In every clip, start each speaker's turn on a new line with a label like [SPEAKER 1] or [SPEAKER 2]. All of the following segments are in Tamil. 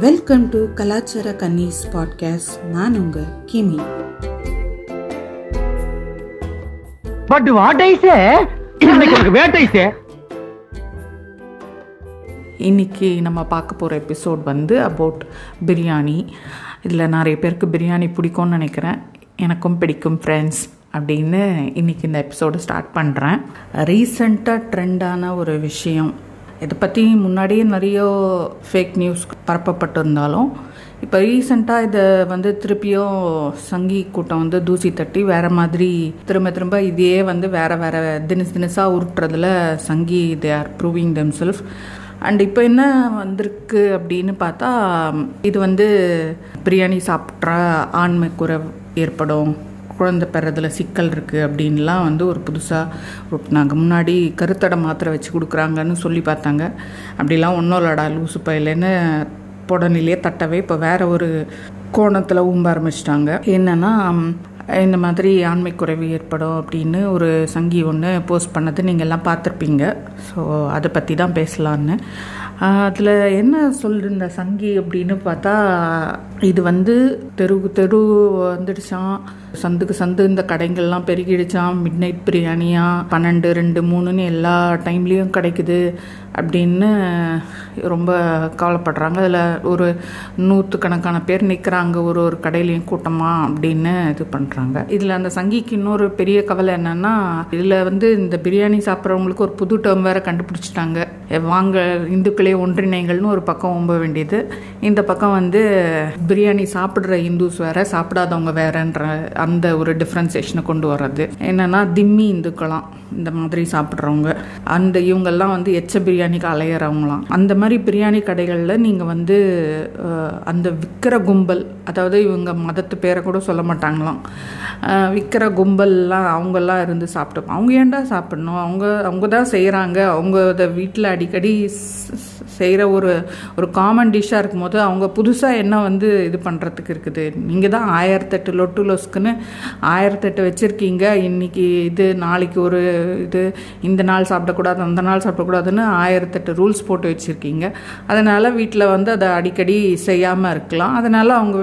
[SPEAKER 1] வெல்கம் டு கலாச்சார கன்னிஸ் பாட்காஸ்ட் நான் உங்க கிமி.
[SPEAKER 2] பட் வாட் ஐ சே இன்னைக்கு
[SPEAKER 3] இன்னைக்கு நம்ம பார்க்க போகிற எபிசோட் வந்து அபவுட் பிரியாணி. இதில் நிறைய பேருக்கு பிரியாணி பிடிக்கும்னு நினைக்கிறேன். எனக்கும் பிடிக்கும் ஃப்ரெண்ட்ஸ் அப்படின்னு இன்னைக்கு இந்த எபிசோடு ஸ்டார்ட் பண்ணுறேன் ரீசண்டாக ட்ரெண்டான ஒரு விஷயம். இதை பற்றி முன்னாடியே நிறைய ஃபேக் நியூஸ் பரப்பப்பட்டிருந்தாலும் இப்போ ரீசெண்டாக இதை வந்து திருப்பியும் சங்கி கூட்டம் வந்து தூசி தட்டி வேற மாதிரி திரும்ப திரும்ப இதையே வந்து வேற வேற தினசு தினசாக உருட்டுறதுல சங்கி they are proving themselves and இப்போ என்ன வந்திருக்கு அப்படின்னு பார்த்தா இது வந்து பிரியாணி சாப்பிட்ற ஆண்மை குறை ஏற்படும். குழந்தை பெறதுல சிக்கல் இருக்குது அப்படின்லாம் வந்து ஒரு புதுசாக நாங்கள் முன்னாடி கருத்தடை மாத்திரை வச்சு கொடுக்குறாங்கன்னு சொல்லி பார்த்தாங்க. அப்படிலாம் ஒன்றும் இல்லடா லூசு பயிலன்னு புடனிலேயே தட்டவே இப்போ வேற ஒரு கோணத்தில் ஊம்ப ஆரம்பிச்சிட்டாங்க. என்னென்னா இந்த மாதிரி ஆண்மை குறைவு ஏற்படும் அப்படின்னு ஒரு சங்கி ஒன்று போஸ்ட் பண்ணது நீங்கள் எல்லாம் பார்த்துருப்பீங்க. ஸோ அதை பற்றி தான் பேசலான்னு அதில் என்ன சொல்லிருந்த சங்கி அப்படின்னு பார்த்தா இது வந்து தெருவுக்கு தெரு வந்துடுச்சான் சந்துக்கு சந்து இந்த கடைகள்லாம் பெருகிடுச்சான் மிட் நைட் பிரியாணியா? பன்னெண்டு ரெண்டு மூணுன்னு எல்லா டைம்லேயும் கிடைக்குது அப்படின்னு ரொம்ப கவலைப்படுறாங்க. அதில் ஒரு நூற்றுக்கணக்கான பேர் நிற்கிறாங்க ஒரு ஒரு கடையிலையும் கூட்டமாக அப்படின்னு இது பண்ணுறாங்க இதில் அந்த சங்கிக்கு இன்னொரு பெரிய கவலை என்னன்னா இதில் வந்து இந்த பிரியாணி சாப்பிட்றவங்களுக்கு ஒரு புது டேர்ம் வேற கண்டுபிடிச்சிட்டாங்க. வாங்க இந்துக்களே ஒன்றிணைங்கள்னு ஒரு பக்கம் ஒம்ப வேண்டியது. இந்த பக்கம் வந்து பிரியாணி சாப்பிட்ற இந்துஸ் வேற சாப்பிடாதவங்க வேறன்ற அந்த ஒரு டிஃப்ரென்சேஷனை கொண்டு வர்றது. என்னன்னா திம்மி இந்துக்களாம் இந்த மாதிரி சாப்பிட்றவங்க. அந்த இவங்கெல்லாம் வந்து எச்ச பிரியாணிக்கு அலையிறவங்களாம். அந்த மாதிரி பிரியாணி கடைகளில் நீங்கள் வந்து அந்த விற்கிற கும்பல் அதாவது இவங்க மதத்து பேரை கூட சொல்ல மாட்டாங்களாம். விற்கிற கும்பல்லாம் அவங்கெல்லாம் இருந்து சாப்பிட்டோம் அவங்க ஏன்டா சாப்பிடணும்? அவங்க அவங்க தான் செய்கிறாங்க அவங்க அதை வீட்டில் அடிக்கடி செய்கிற ஒரு ஒரு காமன் டிஷ்ஷாக இருக்கும் போது அவங்க புதுசாக என்ன வந்து இது பண்ணுறதுக்கு இருக்குது? நீங்கள் தான் ஆயிரத்தெட்டு லொட்டு லொஸ்க்குன்னு ஆயிரத்தெட்டு வச்சுருக்கீங்க. இன்றைக்கி இது நாளைக்கு ஒரு இது இந்த நாள் சாப்பிடக்கூடாது அந்த நாள் சாப்பிடக்கூடாதுன்னு ஆயிரத்தெட்டு ரூல்ஸ் போட்டு வச்சுருக்கீங்க. அதனால் வீட்டில் வந்து அதை அடிக்கடி செய்யாமல் இருக்கலாம். அதனால் அவங்க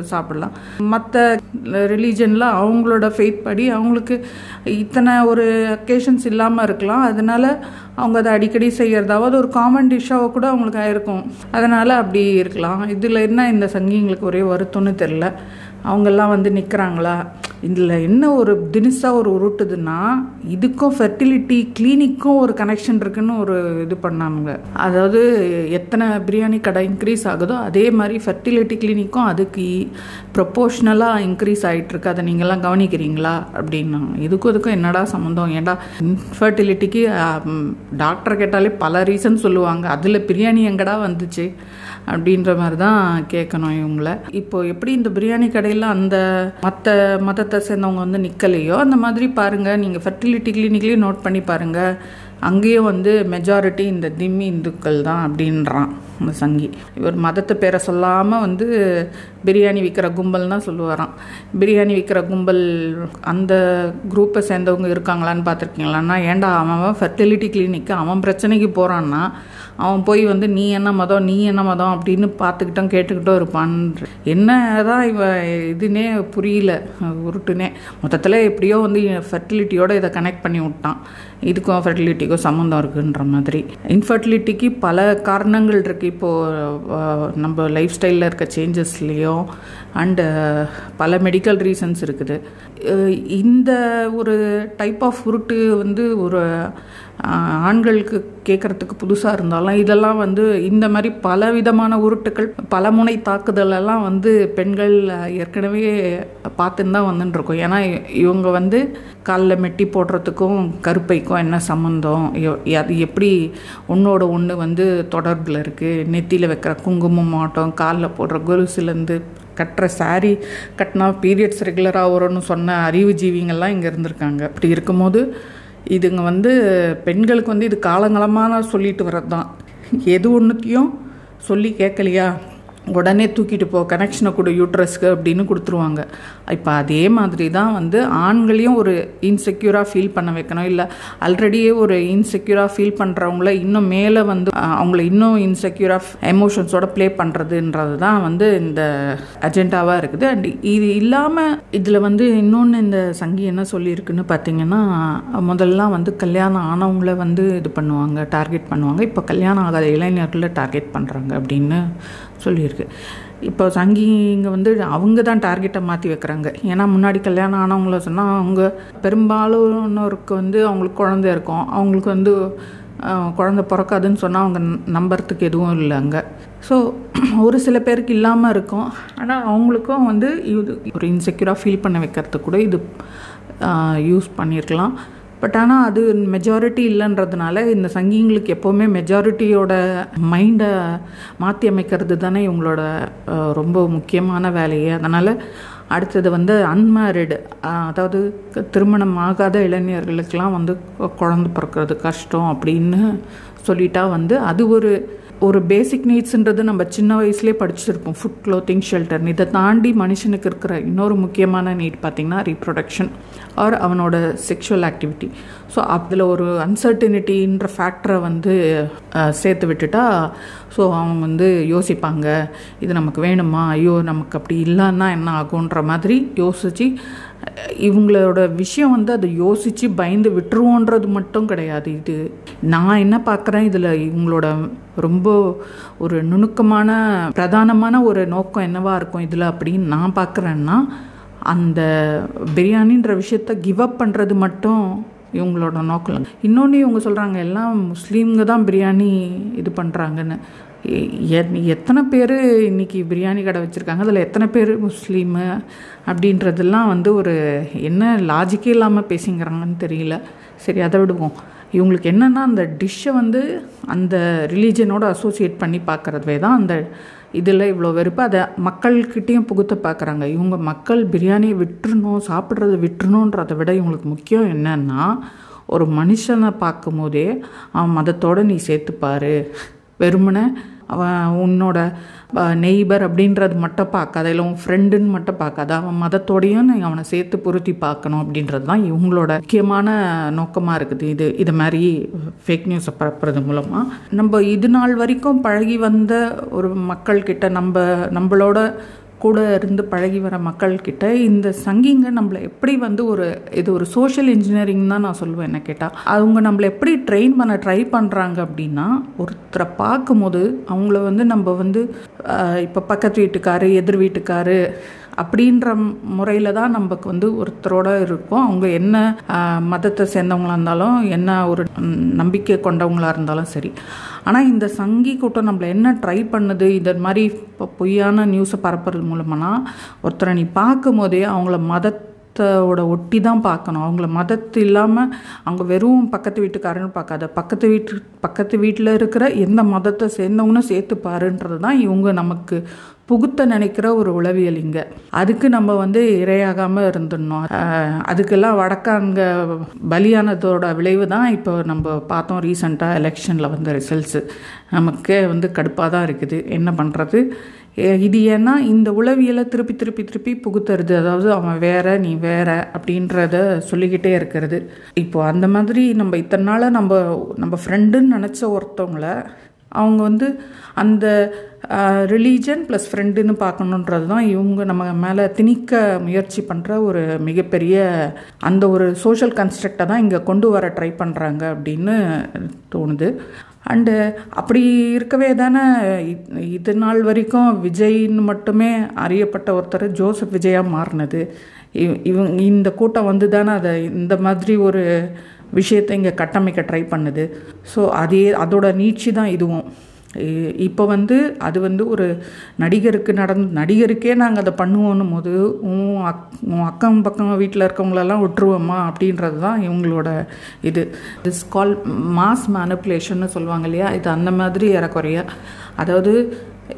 [SPEAKER 3] சாப்பிடலாம். மற்ற ரிலீஜனில் அவங்களோட ஃபெய்த் படி அவங்களுக்கு இத்தனை ஒரு அக்கேஷன்ஸ் இல்லாமல் இருக்கலாம். அதனால அவங்க அதை அடிக்கடி செய்கிறதாவது ஒரு காமன் டிஷ்ஷாக கூட அவங்களுக்கு ஆயிருக்கும். அதனால் அப்படி இருக்கலாம். இதில் என்ன இந்த சங்கிங்களுக்கு ஒரே வருத்தம்னு தெரில அவங்கெல்லாம் வந்து நிற்கிறாங்களா இதில் என்ன ஒரு தினிசாக ஒரு உருட்டுதுன்னா இதுக்கும் ஃபெர்டிலிட்டி கிளினிக்கும் ஒரு கனெக்ஷன் இருக்குன்னு ஒரு இது பண்ணாங்க அதாவது எத்தனை பிரியாணி கடை இன்க்ரீஸ் ஆகுதோ அதே மாதிரி ஃபெர்டிலிட்டி கிளினிக்கும் அதுக்கு ப்ரொப்போஷ்னலாக இன்க்ரீஸ் ஆகிட்டுருக்கு அதை நீங்கள்லாம் கவனிக்கிறீங்களா? அப்படின்னாங்க. இதுக்கும் இதுக்கும் என்னடா சம்மந்தம் ஏன்டா இன்ஃபர்டிலிட்டிக்கு டாக்டர் கேட்டாலே பல ரீசன் சொல்லுவாங்க. அதில் பிரியாணி எங்கடா வந்துச்சு? அப்படின்ற மாதிரி தான் கேட்கணும் இவங்கள. இப்போ எப்படி இந்த பிரியாணி கடை கடையில் அந்த மற்ற மதத்தை சேர்ந்தவங்க வந்து நிற்கலையோ அந்த மாதிரி பாருங்கள் நீங்கள் ஃபெர்டிலிட்டி கிளினிக்லேயும் நோட் பண்ணி பாருங்கள் அங்கேயும் வந்து மெஜாரிட்டி இந்த திம்மி இந்துக்கள் தான் அப்படின்றான் அந்த சங்கி. இவர் மதத்தை பேரை சொல்லாமல் வந்து பிரியாணி விற்கிற கும்பல்னால் சொல்லுவாராம். பிரியாணி விற்கிற கும்பல் அந்த குரூப்பை சேர்ந்தவங்க இருக்காங்களான்னு பார்த்துருக்கீங்களான்னா ஏன்டா அவன் ஃபெர்டிலிட்டி கிளினிக்கு அவன் பிரச்சனைக்கு போகிறான்னா அவன் போய் வந்து நீ என்ன மதம்? நீ என்ன மதம்? அப்படின்னு பார்த்துக்கிட்டோம் கேட்டுக்கிட்டோம் இருப்பான். என்ன தான் இவ இதுனே புரியல உருட்டுனே. மொத்தத்தில் எப்படியோ வந்து ஃபெர்டிலிட்டியோடு இதை கனெக்ட் பண்ணி விட்டான். இதுக்கும் ஃபெர்டிலிட்டிக்கும் சம்மந்தம் இருக்குன்ற மாதிரி. இன்ஃபர்டிலிட்டிக்கு பல காரணங்கள் இருக்குது இப்போது நம்ம லைஃப் ஸ்டைலில் இருக்க சேஞ்சஸ்லேயும் அண்டு பல மெடிக்கல் ரீசன்ஸ் இருக்குது. இந்த ஒரு டைப் ஆஃப் உருட்டு வந்து ஒரு ஆண்களுக்கு கேட்குறதுக்கு புதுசாக இருந்தாலும் இதெல்லாம் வந்து இந்த மாதிரி பல விதமான உருட்டுக்கள் பல முனை தாக்குதலெல்லாம் வந்து பெண்கள் ஏற்கனவே பார்த்துன்னு தான் வந்துட்டுருக்கோம் ஏன்னா இவங்க வந்து காலில் மெட்டி போடுறதுக்கும் கருப்பைக்கும் என்ன சம்மந்தம் அது எப்படி ஒன்றோட ஒன்று வந்து தொடர்பில் இருக்குது நெத்தியில் வைக்கிற குங்குமம் ஆட்டம் காலில் போடுற கொலுசுலேருந்து கட்டுற சாரீ கட்டினா பீரியட்ஸ் ரெகுலராக வரும்னு சொன்ன அறிவு ஜீவிங்கள்லாம் இங்கே இருந்திருக்காங்க. அப்படி இருக்கும்போது இதுங்க வந்து பெண்களுக்கு வந்து இது காலங்காலமாக சொல்லிட்டு வர்றது தான் எது ஒன்றுத்தையும் சொல்லி கேட்கலையா உடனே தூக்கிட்டு போ கனெக்ஷனை கொடு யூட்ரஸ்க்கு அப்படின்னு கொடுத்துருவாங்க. இப்போ அதே மாதிரி தான் வந்து ஆண்களையும் ஒரு இன்செக்யூராக ஃபீல் பண்ண வைக்கணும். இல்லை ஆல்ரெடியே ஒரு இன்செக்யூராக ஃபீல் பண்ணுறவங்கள இன்னும் மேலே வந்து அவங்கள இன்னும் இன்செக்யூராக எமோஷன்ஸோட ப்ளே பண்ணுறதுன்றது தான் வந்து இந்த அஜெண்டாவாக இருக்குது. அண்ட் இது இல்லாமல் இதில் வந்து இன்னொன்று இந்த சங்கி என்ன சொல்லியிருக்குன்னு பார்த்தீங்கன்னா முதல்லாம் வந்து கல்யாணம் ஆனவங்கள வந்து இது பண்ணுவாங்க டார்கெட் பண்ணுவாங்க. இப்போ கல்யாணம் ஆகாத இளைஞர்களை டார்கெட் பண்ணுறாங்க அப்படின்னு சொல்லியிருக்கு. இப்போ சங்கி இங்கே வந்து அவங்க தான் டார்கெட்டை மாற்றி வைக்கிறாங்க. ஏன்னா முன்னாடி கல்யாணம் ஆனவங்கள சொன்னால் அவங்க பெரும்பாலானோருக்கு வந்து அவங்களுக்கு குழந்தை இருக்கும். அவங்களுக்கு வந்து குழந்த பிறக்காதுன்னு சொன்னால் அவங்க நம்புறதுக்கு எதுவும் இல்லை அங்கே. ஸோ ஒரு சில பேருக்கு இல்லாமல் இருக்கும். ஆனால் அவங்களுக்கும் வந்து இது ஒரு இன்செக்யூராக ஃபீல் பண்ண வைக்கிறதுக்கு கூட இது யூஸ் பண்ணியிருக்கலாம். பட் ஆனால் அது மெஜாரிட்டி இல்லைன்றதுனால இந்த சங்கிங்களுக்கு எப்போவுமே மெஜாரிட்டியோட மைண்டை மாற்றி அமைக்கிறது தானே இவங்களோட ரொம்ப முக்கியமான வேலையே. அதனால் அடுத்தது வந்து அன்மேரிடு அதாவது திருமணம் ஆகாத இளைஞர்களுக்கெல்லாம் வந்து குழந்த குழந்தை பிறக்கிறது கஷ்டம் அப்படின்னு சொல்லிட்டா வந்து அது ஒரு ஒரு பேசிக் நீட்ஸுன்றது நம்ம சின்ன வயசுலேயே படிச்சிருப்போம். ஃபுட் க்ளோத்திங் ஷெல்டர் இதை தாண்டி மனுஷனுக்கு இருக்கிற இன்னொரு முக்கியமான நீட் பார்த்திங்கன்னா ரீப்ரொடக்ஷன் ஆர் அவனோட செக்ஷுவல் ஆக்டிவிட்டி ஸோ அதில் ஒரு அன்சர்டினிட்டின்ற ஃபேக்டரை வந்து சேர்த்து விட்டுட்டா ஸோ அவங்க வந்து யோசிப்பாங்க. இது நமக்கு வேணுமா? ஐயோ நமக்கு அப்படி இல்லைன்னா என்ன ஆகுன்ற மாதிரி யோசித்து இவங்களோட விஷயம் வந்து அதை யோசித்து பயந்து விட்டுருவோன்றது மட்டும் கிடையாது. இது நான் என்ன பார்க்குறேன்? இதில் இவங்களோட ரொம்ப ஒரு நுணுக்கமான பிரதானமான ஒரு நோக்கம் என்னவாக இருக்கும் இதில் அப்படின்னு நான் பார்க்குறேன்னா அந்த பிரியாணின்ற விஷயத்த கிவ் அப் பண்ணுறது மட்டும் இவங்களோட நோக்கம். இன்னொன்று இவங்க சொல்கிறாங்க எல்லாம் முஸ்லீம்ங்க தான் பிரியாணி இது பண்ணுறாங்கன்னு எத்தனை பேர் இன்றைக்கி பிரியாணி கடை வச்சுருக்காங்க? அதில் எத்தனை பேர் முஸ்லீமு அப்படின்றதெல்லாம் வந்து ஒரு என்ன லாஜிக்கே இல்லாமல் பேசிங்கிறாங்கன்னு தெரியல. சரி அதை விடுவோம். இவங்களுக்கு என்னென்னா அந்த டிஷ்ஷை வந்து அந்த ரிலீஜனோட அசோசியேட் பண்ணி பார்க்குறதுவே தான் அந்த இதில் இவ்வளோ வெறுப்பு. அதை மக்கள்கிட்டேயும் புகுத்த பார்க்குறாங்க இவங்க மக்கள் பிரியாணியை விட்டுறணும் சாப்பிட்றத விட்டுறணுன்றதை விட இவங்களுக்கு முக்கியம் என்னென்னா ஒரு மனுஷனை பார்க்கும்போதே அவன் மதத்தோட நீ சேர்த்துப்பாரு. வெறுமனே அவன் உன்னோட நெய்பர் அப்படின்றது மட்டும் பார்க்காத இல்லை உன் ஃப்ரெண்டுன்னு மட்டும் பார்க்காத அவன் மதத்தோடையும் நீ அவனை சேர்த்து பொருத்தி பார்க்கணும் அப்படின்றது தான் இவங்களோட முக்கியமான நோக்கமாக இருக்குது. இது இது மாதிரி ஃபேக் நியூஸை பரப்புறது மூலமாக நம்ம இது நாள் வரைக்கும் பழகி வந்த ஒரு மக்கள்கிட்ட நம்ம நம்மளோட கூட இருந்து பழகி வர மக்கள்கிட்ட இந்த சங்கிங்க நம்மளை எப்படி வந்து ஒரு இது ஒரு சோஷியல் இன்ஜினியரிங் தான் நான் சொல்லுவேன் என்ன கேட்டால் அவங்க நம்மளை எப்படி ட்ரெயின் பண்ண ட்ரை பண்ணுறாங்க அப்படின்னா ஒருத்தரை பார்க்கும்போது அவங்கள வந்து நம்ம வந்து இப்போ பக்கத்து வீட்டுக்காரு எதிர் வீட்டுக்காரு அப்படின்ற முறையில் தான் நமக்கு வந்து ஒருத்தரோட இருக்கும். அவங்க என்ன மதத்தை சேர்ந்தவங்களாக இருந்தாலும் என்ன ஒரு நம்பிக்கை கொண்டவங்களாக இருந்தாலும் சரி. ஆனால் இந்த சங்கி கூட்டம் நம்மளை என்ன ட்ரை பண்ணுது இந்த மாதிரி இப்போ பொய்யான நியூஸை பரப்புறது மூலமானா ஒருத்தரை நீ பார்க்கும் போதே அவங்கள மதத்தோட ஒட்டி தான் பார்க்கணும். அவங்கள மதத்து இல்லாமல் அவங்க வெறும் பக்கத்து வீட்டுக்காரன்னு பார்க்காத பக்கத்து வீட்டு பக்கத்து வீட்டில் இருக்கிற எந்த மதத்தை சேர்ந்தவங்களும் சேர்த்து பாருன்றது தான் இவங்க நமக்கு புகுத்த நினைக்கிற ஒரு உளவியல் இங்கே. அதுக்கு நம்ம வந்து இரையாகாமல் இருந்துடணும். அதுக்கெல்லாம் வடக்காங்க பலியானதோட விளைவு தான் இப்போ நம்ம பார்த்தோம் ரீசண்டாக எலெக்ஷனில் வந்த ரிசல்ட்ஸு நமக்கே வந்து கடுப்பாக தான் இருக்குது. என்ன பண்ணுறது இது ஏன்னா இந்த உளவியலை திருப்பி திருப்பி திருப்பி புகுத்துறது. அதாவது அவன் வேற நீ வேற அப்படின்றத சொல்லிக்கிட்டே இருக்கிறது. இப்போ அந்த மாதிரி நம்ம இத்தனை நாளாக நம்ம நம்ம ஃப்ரெண்டுன்னு நினச்ச ஒருத்தவங்கள அவங்க வந்து அந்த ரிலீஜன் ப்ளஸ் ஃப்ரெண்டுன்னு பார்க்கணுன்றது தான் இவங்க நம்ம மேலே திணிக்க முயற்சி பண்ணுற ஒரு மிகப்பெரிய அந்த ஒரு சோஷியல் கன்ஸ்ட்ரக்டை தான் இங்கே கொண்டு வர ட்ரை பண்ணுறாங்க அப்படின்னு தோணுது. அண்டு அப்படி இருக்கவே தானே இது நாள் வரைக்கும் விஜய்ன்னு மட்டுமே அறியப்பட்ட ஒருத்தர் ஜோசப் விஜயாக மாறினது. இவ் இவங்க இந்த கூட்டம் வந்து தானே அதை இந்த மாதிரி ஒரு விஷயத்தை இங்கே கட்டமைக்க ட்ரை பண்ணுது. ஸோ அதே அதோட நீட்சி தான் இதுவும். இப்போ வந்து அது வந்து ஒரு நடிகருக்கு நடந் நடிகருக்கே நாங்கள் அதை பண்ணுவோன்னும் போது உன் அக் உன் அக்கம் பக்கம் வீட்டில் இருக்கவங்களெல்லாம் விட்டுருவோமா அப்படின்றது தான் இவங்களோட இது. திஸ் கால் மாஸ் மேனுப்புலேஷன்னு சொல்லுவாங்க இல்லையா? இது அந்த மாதிரி ஏறக்குறைய. அதாவது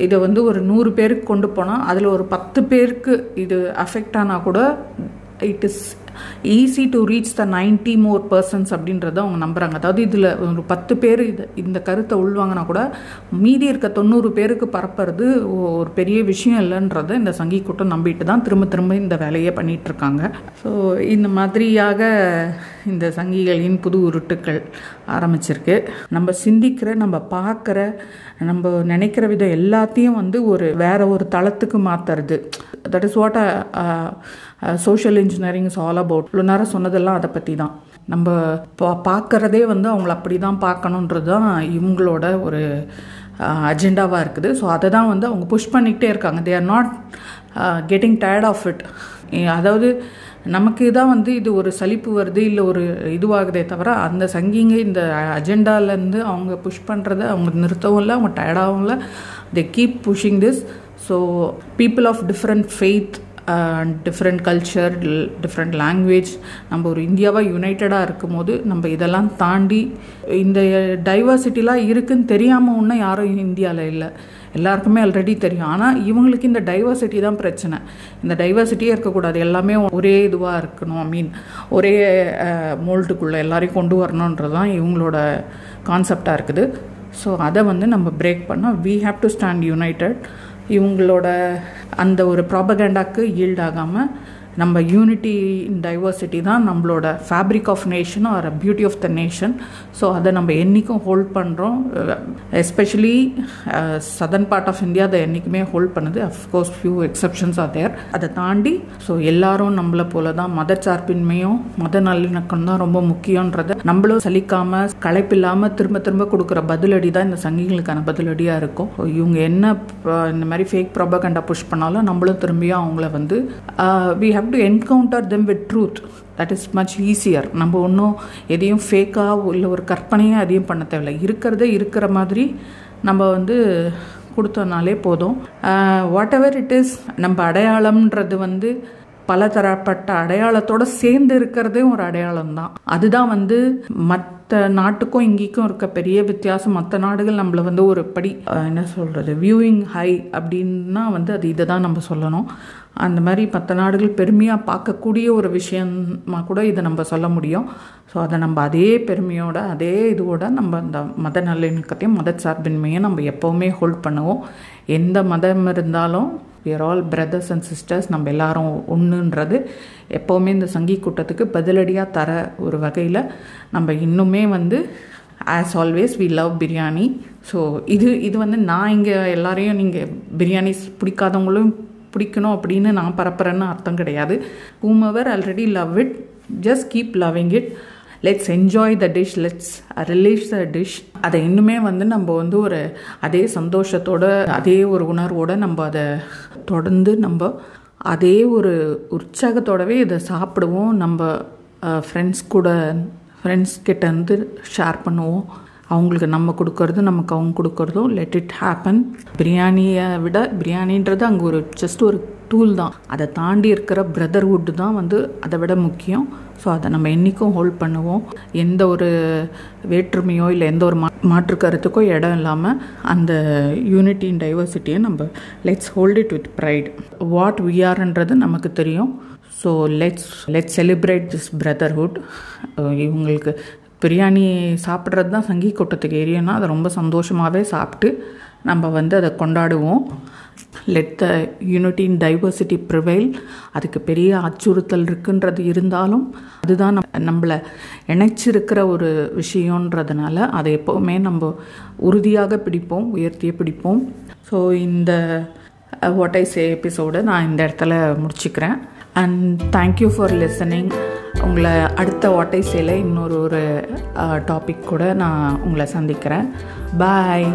[SPEAKER 3] இதை வந்து ஒரு நூறு பேருக்கு கொண்டு போனால் அதில் ஒரு பத்து பேருக்கு இது அஃபெக்ட் ஆனால் கூட it is easy to reach the ninety more persons அப்படின்றத அவங்க நம்புகிறாங்க அதாவது இதில் ஒரு பத்து பேர் இது இந்த கருத்தை உள்வாங்கினா கூட மீதி இருக்க தொண்ணூறு பேருக்கு பரப்புறது ஒரு பெரிய விஷயம் இல்லைன்றதை இந்த சங்கி கூட்டம் நம்பிட்டு தான் திரும்ப திரும்ப இந்த வேலையை பண்ணிகிட்ருக்காங்க இருக்காங்க. ஸோ இந்த மாதிரியாக இந்த சங்கிகளின் புது உருட்டுக்கள் ஆரம்பிச்சிருக்கு. நம்ம சிந்திக்கிற நம்ம பார்க்குற நம்ம நினைக்கிற விதம் எல்லாத்தையும் வந்து ஒரு வேற ஒரு தளத்துக்கு மாற்றுறது that is what social engineering is all about இவ்வளோ நேரம் சொன்னதெல்லாம் அதை பற்றி தான் நம்ம பா பார்க்குறதே வந்து அவங்கள அப்படி தான் பார்க்கணுன்றது தான் இவங்களோட ஒரு அஜெண்டாவாக இருக்குது. ஸோ அதை தான் வந்து அவங்க புஷ் பண்ணிக்கிட்டே இருக்காங்க. They are not getting tired of it அதாவது நமக்கு தான் வந்து இது ஒரு சலிப்பு வருது இல்லை ஒரு இதுவாகுதே தவிர அந்த சங்கிங்க இந்த அஜெண்டாலேருந்து அவங்க புஷ் பண்ணுறதை அவங்க நிறுத்தவும் இல்லை அவங்க டயர்டாகவும் இல்லை. They keep pushing this so people of different faith different culture different language நம்ம ஒரு இந்தியாவாக யுனைட்டடாக இருக்கும் போது நம்ம இதெல்லாம் தாண்டி இந்த டைவர்சிட்டிலாம் இருக்குன்னு தெரியாமல் ஒன்றும் யாரும் இந்தியாவில் இல்லை. எல்லாருக்குமே ஆல்ரெடி தெரியும். ஆனால் இவங்களுக்கு இந்த டைவர்சிட்டி தான் பிரச்சனை. இந்த டைவர்சிட்டியே இருக்கக்கூடாது. எல்லாமே ஒரே இதுவாக இருக்கணும். ஐ மீன் ஒரே மோல்டுக்குள்ளே எல்லாரையும் கொண்டு வரணுன்றது தான் இவங்களோட கான்செப்டாக இருக்குது. ஸோ அதை வந்து நம்ம பிரேக் பண்ணால் we have to stand united இவங்களோட அந்த ஒரு ப்ராபகேண்டாக்கு ஈல்டாகாமல் நம்ம யூனிட்டி இன் டைவர்சிட்டி தான் நம்மளோட fabric of nation are a beauty of the nation so அதை நம்ம என்றைக்கும் ஹோல்ட் பண்ணுறோம் especially southern part of India அதை என்றைக்குமே ஹோல்ட் பண்ணுது. Of course few exceptions are there அதை தாண்டி ஸோ எல்லாரும் நம்மளை போல தான் மத சார்பின்மையும் மத நல்லிணக்கம் தான் ரொம்ப முக்கியன்றதை நம்மளும் சலிக்காமல் களைப்பில்லாமல் திரும்ப திரும்ப கொடுக்குற பதிலடி தான் இந்த சங்கிகளுக்கான பதிலடியாக இருக்கும். இவங்க என்ன இந்த மாதிரி ஃபேக் ப்ராபகண்டா புஷ் பண்ணாலும் நம்மளும் திரும்பியும் அவங்கள வந்து uh, we have to encounter them with truth that is much easier நம்ம ஒன்றும் எதையும் ஃபேக்காக இல்லை ஒரு கற்பனையாக எதையும் பண்ண தேவையில்லை. இருக்கிறத இருக்கிற மாதிரி நம்ம வந்து கொடுத்தோம்னாலே போதும். வாட் எவர் இட் இஸ் நம்ம அடையாளம்ன்றது வந்து பலதரப்பட்ட அடையாளத்தோட சேர்ந்து இருக்கிறதே ஒரு அடையாளம் தான். அதுதான் வந்து மற்ற நாட்டுக்கும் இங்கேக்கும் இருக்க பெரிய வித்தியாசம். மற்ற நாடுகள் நம்மளை வந்து ஒரு படி என்ன சொல்கிறது வியூவிங் ஹை அப்படின்னா வந்து அது இதை தான் நம்ம சொல்லணும். அந்த மாதிரி மற்ற நாடுகள் பெருமையாக பார்க்கக்கூடிய ஒரு விஷயமாக கூட இதை நம்ம சொல்ல முடியும். ஸோ அதை நம்ம அதே பெருமையோட அதே இதுவோட நம்ம அந்த மத நல்லிணக்கத்தையும் மத சார்பின்மையை நம்ம எப்போவுமே ஹோல்ட் பண்ணுவோம். எந்த மதம் இருந்தாலும் we all brothers and sisters நம்ம எல்லாரும் ஒன்றுன்றது எப்போவுமே இந்த சங்கி கூட்டத்துக்கு பதிலடியாக தர ஒரு வகையில் நம்ம இன்னுமே வந்து as always we love biryani so இது இது வந்து நான் இங்கே எல்லாரையும் நீங்கள் பிரியாணி பிடிக்காதவங்களும் பிடிக்கணும் அப்படின்னு நான் பரப்புறேன்னு அர்த்தம் கிடையாது. Whomever already love it just keep loving it let's enjoy the dish let's relish the dish அதை இன்னுமே வந்து நம்ம வந்து ஒரு அதே சந்தோஷத்தோட அதே ஒரு உணர்வோடு நம்ம அதை தொடர்ந்து நம்ம அதே ஒரு உற்சாகத்தோடவே இதை சாப்பிடுவோம். நம்ம ஃப்ரெண்ட்ஸ் கூட ஃப்ரெண்ட்ஸ் கிட்டேருந்து ஷேர் பண்ணுவோம். அவங்களுக்கு நம்ம கொடுக்கறது நமக்கு அவங்க கொடுக்கறதும் லெட் இட் ஹேப்பன் பிரியாணியை விட பிரியாணின்றது அங்கே ஒரு ஜஸ்ட் ஒரு டூல் தான். அதை தாண்டி இருக்கிற பிரதர்ஹுட் தான் வந்து அதை விட முக்கியம். ஸோ அதை நம்ம என்றைக்கும் ஹோல்ட் பண்ணுவோம். எந்த ஒரு வேற்றுமையோ இல்லை எந்த ஒரு மா மாற்று கருத்துக்கோ இடம் இல்லாமல் அந்த யூனிட்டி இன் டைவர்சிட்டியை நம்ம let's hold it with pride what we ஆர்ன்றது நமக்கு தெரியும். So let's let's celebrate this brotherhood இவங்களுக்கு பிரியாணி சாப்பிட்றது தான் சங்கி கூட்டத்துக்கு ஏரியனா அதை ரொம்ப சந்தோஷமாகவே சாப்பிட்டு நம்ம வந்து அதை கொண்டாடுவோம். Let the unity in diversity prevail அதுக்கு பெரிய அச்சுறுத்தல் இருக்குன்றது இருந்தாலும் அதுதான் நம் நம்மளை இணைச்சிருக்கிற ஒரு விஷயன்றதுனால அதை எப்போவுமே நம்ம உறுதியாக பிடிப்போம் உயர்த்தியே பிடிப்போம். ஸோ இந்த வாட் ஐ சே எபிசோடு நான் இந்த இடத்துல முடிச்சுக்கிறேன். அண்ட் தேங்க்யூ ஃபார் லிசனிங் உங்களை அடுத்த வாட்டை சேல இன்னொரு ஒரு டாபிக் கூட நான் உங்களை சந்திக்கிறேன். பாய்